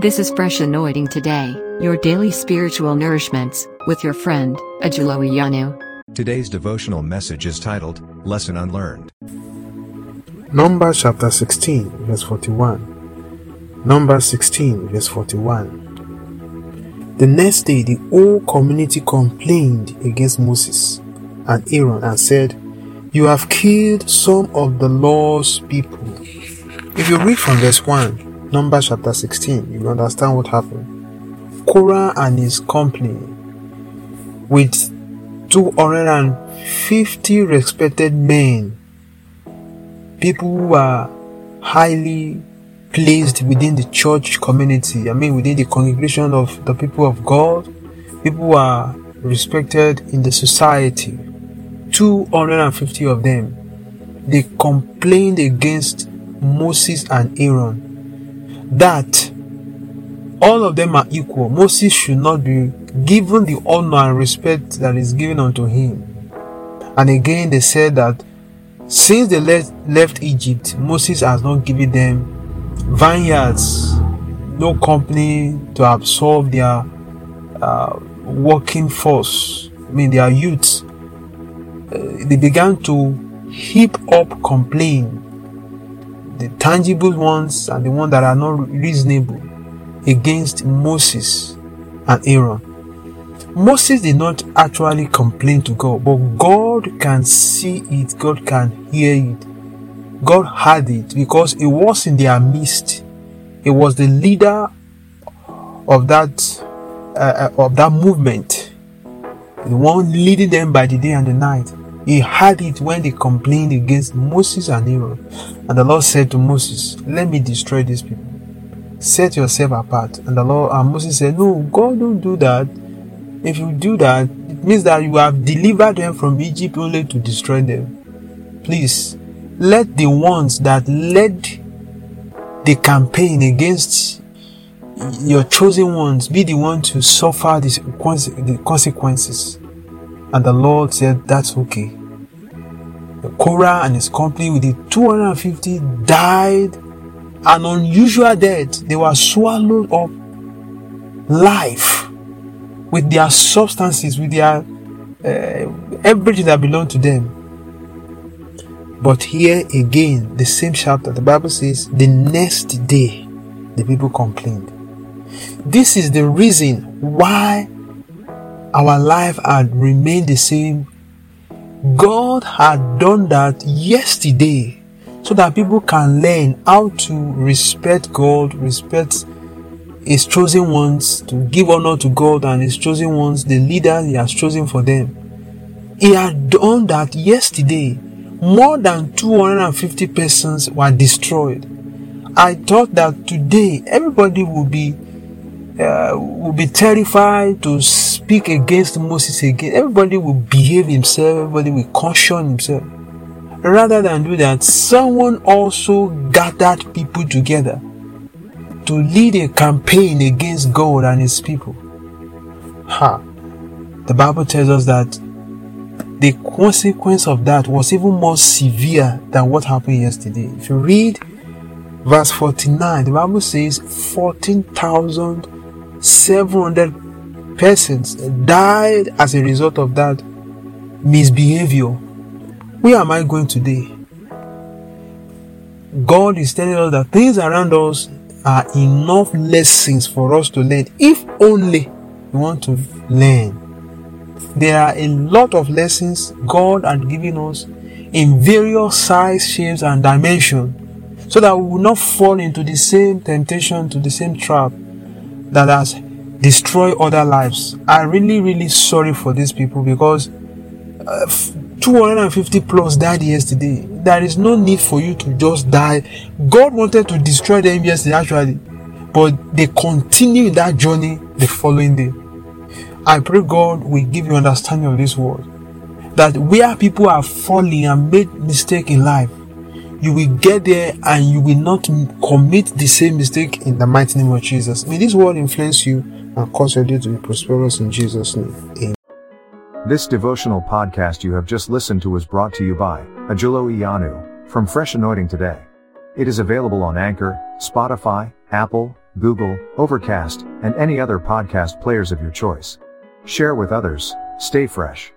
This is Fresh Anointing Today, your daily spiritual nourishments, with your friend, Ajulo Iyanu. Today's devotional message is titled, Lesson Unlearned. Numbers chapter 16, verse 41. Numbers 16, verse 41. The next day, the whole community complained against Moses and Aaron and said, You have killed some of the Lord's people. If you read from verse 1, Numbers chapter 16, you understand what happened. Korah and his company, with 250 respected men, people who are highly placed within the church community, I mean, within the congregation of the people of God, people who are respected in the society, 250 of them, they complained against Moses and Aaron that all of them are equal. Moses should not be given the honor and respect that is given unto him. And again, they said that since they left, left Egypt, Moses has not given them vineyards, no company to absorb their uh, working force, I mean, their youth. Uh, they began to heap up complaint the tangible ones and the ones that are not reasonable against Moses and Aaron. Moses did not actually complain to God, but God can see it, God can hear it. God had it because it was in their midst. It was the leader of that uh, of that movement, the one leading them by the day and the night. He had it when they complained against Moses and Aaron. And the Lord said to Moses, Let me destroy these people. Set yourself apart. And the Lord and Moses said, No, God don't do that. If you do that, it means that you have delivered them from Egypt only to destroy them. Please let the ones that led the campaign against your chosen ones be the one to suffer the consequences. And the Lord said, That's okay. The Korah and his company with the 250 died an unusual death. They were swallowed up life with their substances, with their uh, everything that belonged to them. But here again, the same chapter, the Bible says, the next day, the people complained. This is the reason why our life had remained the same. God had done that yesterday so that people can learn how to respect God, respect His chosen ones, to give honor to God and His chosen ones, the leader He has chosen for them. He had done that yesterday. More than 250 persons were destroyed. I thought that today everybody would be uh, will be terrified to speak against Moses again. Everybody will behave himself, everybody will caution himself. Rather than do that, someone also gathered people together to lead a campaign against God and his people. Ha! The Bible tells us that the consequence of that was even more severe than what happened yesterday. If you read verse 49, the Bible says 14,700 persons died as a result of that misbehavior. Where am I going today? God is telling us that things around us are enough lessons for us to learn if only we want to learn. There are a lot of lessons God has given us in various size, shapes, and dimensions so that we will not fall into the same temptation, to the same trap that has destroy other lives. I'm really, really sorry for these people because uh, 250 plus died yesterday. There is no need for you to just die. God wanted to destroy them yesterday, actually, but they continue that journey the following day. I pray God will give you understanding of this word. That where people are falling and made mistake in life, you will get there and you will not commit the same mistake in the mighty name of Jesus. May this word influence you and cause your day to be prosperous in Jesus' name. Amen. This devotional podcast you have just listened to was brought to you by Ajulo Iyanu from Fresh Anointing Today. It is available on Anchor, Spotify, Apple, Google, Overcast, and any other podcast players of your choice. Share with others, stay fresh.